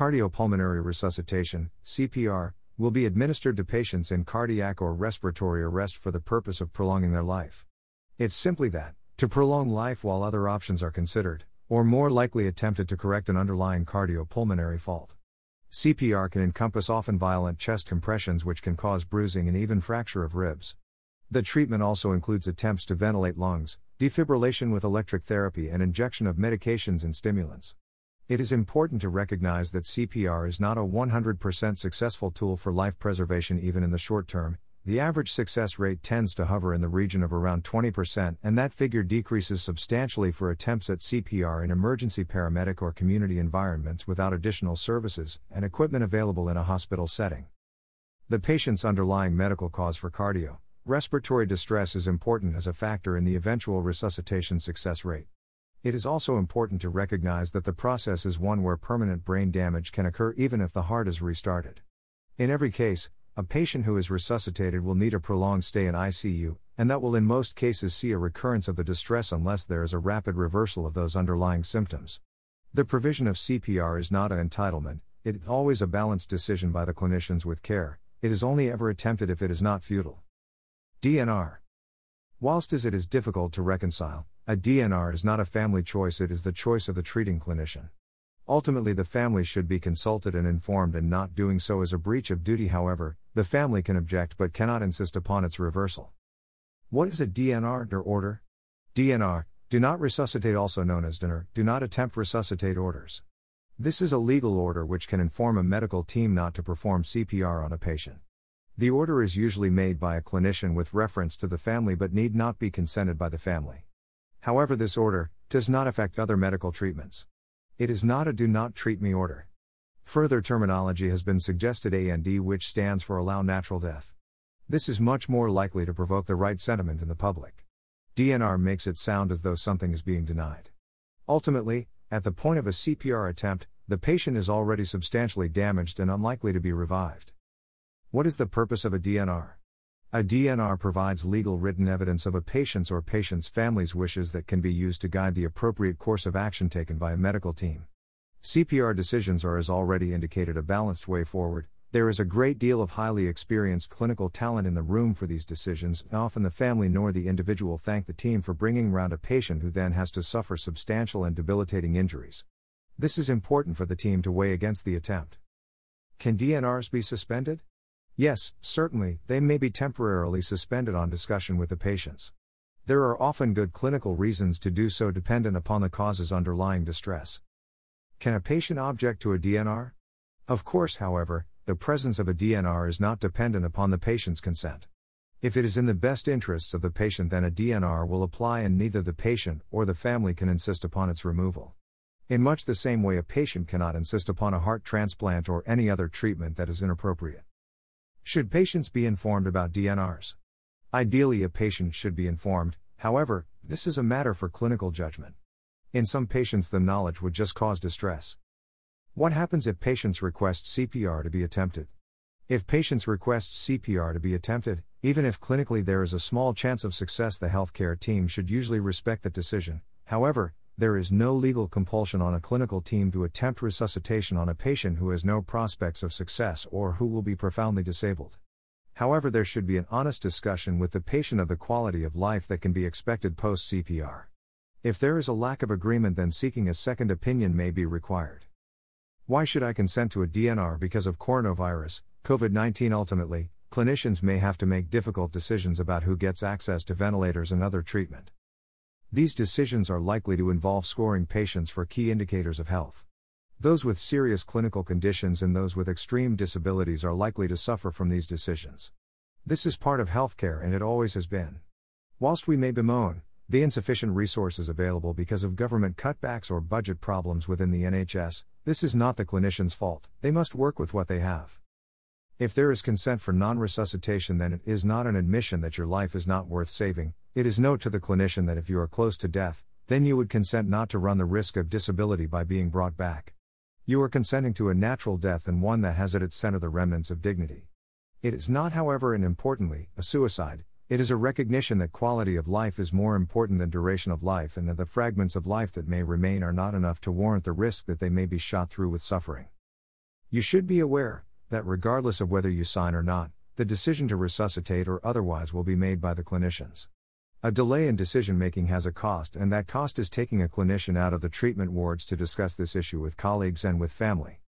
Cardiopulmonary resuscitation, CPR, will be administered to patients in cardiac or respiratory arrest for the purpose of prolonging their life. It's simply that, to prolong life while other options are considered, or more likely attempted to correct an underlying cardiopulmonary fault. CPR can encompass often violent chest compressions which can cause bruising and even fracture of ribs. The treatment also includes attempts to ventilate lungs, defibrillation with electric therapy, and injection of medications and stimulants. It is important to recognize that CPR is not a 100% successful tool for life preservation even in the short term. The average success rate tends to hover in the region of around 20%, and that figure decreases substantially for attempts at CPR in emergency paramedic or community environments without additional services and equipment available in a hospital setting. The patient's underlying medical cause for cardio respiratory distress is important as a factor in the eventual resuscitation success rate. It is also important to recognize that the process is one where permanent brain damage can occur even if the heart is restarted. In every case, a patient who is resuscitated will need a prolonged stay in ICU, and that will in most cases see a recurrence of the distress unless there is a rapid reversal of those underlying symptoms. The provision of CPR is not an entitlement, it is always a balanced decision by the clinicians with care, it is only ever attempted if it is not futile. DNR. Whilst as it is difficult to reconcile, a DNR is not a family choice, it is the choice of the treating clinician. Ultimately, the family should be consulted and informed, and not doing so is a breach of duty. However, the family can object but cannot insist upon its reversal. What is a DNR order? DNR, do not resuscitate, also known as DNAR, do not attempt resuscitate orders. This is a legal order which can inform a medical team not to perform CPR on a patient. The order is usually made by a clinician with reference to the family but need not be consented by the family. However, this order does not affect other medical treatments. It is not a do not treat me order. Further terminology has been suggested AND, which stands for allow natural death. This is much more likely to provoke the right sentiment in the public. DNR makes it sound as though something is being denied. Ultimately, at the point of a CPR attempt, the patient is already substantially damaged and unlikely to be revived. What is the purpose of a DNR? A DNR provides legal written evidence of a patient's or patient's family's wishes that can be used to guide the appropriate course of action taken by a medical team. CPR decisions are, as already indicated, a balanced way forward. There is a great deal of highly experienced clinical talent in the room for these decisions, and often the family nor the individual thank the team for bringing round a patient who then has to suffer substantial and debilitating injuries. This is important for the team to weigh against the attempt. Can DNRs be suspended? Yes, certainly, they may be temporarily suspended on discussion with the patients. There are often good clinical reasons to do so dependent upon the causes underlying distress. Can a patient object to a DNR? Of course, however, the presence of a DNR is not dependent upon the patient's consent. If it is in the best interests of the patient, then a DNR will apply, and neither the patient or the family can insist upon its removal. In much the same way, a patient cannot insist upon a heart transplant or any other treatment that is inappropriate. Should patients be informed about DNRs? Ideally, a patient should be informed, however, this is a matter for clinical judgment. In some patients, the knowledge would just cause distress. What happens if patients request CPR to be attempted? If patients request CPR to be attempted, even if clinically there is a small chance of success, the healthcare team should usually respect that decision. However, there is no legal compulsion on a clinical team to attempt resuscitation on a patient who has no prospects of success or who will be profoundly disabled. However, there should be an honest discussion with the patient of the quality of life that can be expected post CPR. If there is a lack of agreement, then seeking a second opinion may be required. Why should I consent to a DNR because of coronavirus, COVID 19? Ultimately, clinicians may have to make difficult decisions about who gets access to ventilators and other treatment. These decisions are likely to involve scoring patients for key indicators of health. Those with serious clinical conditions and those with extreme disabilities are likely to suffer from these decisions. This is part of healthcare and it always has been. Whilst we may bemoan the insufficient resources available because of government cutbacks or budget problems within the NHS, this is not the clinician's fault, they must work with what they have. If there is consent for non resuscitation, then it is not an admission that your life is not worth saving, it is note to the clinician that if you are close to death, then you would consent not to run the risk of disability by being brought back. You are consenting to a natural death and one that has at its center the remnants of dignity. It is not, however, and importantly, a suicide, it is a recognition that quality of life is more important than duration of life and that the fragments of life that may remain are not enough to warrant the risk that they may be shot through with suffering. You should be aware that regardless of whether you sign or not, the decision to resuscitate or otherwise will be made by the clinicians. A delay in decision making has a cost, and that cost is taking a clinician out of the treatment wards to discuss this issue with colleagues and with family.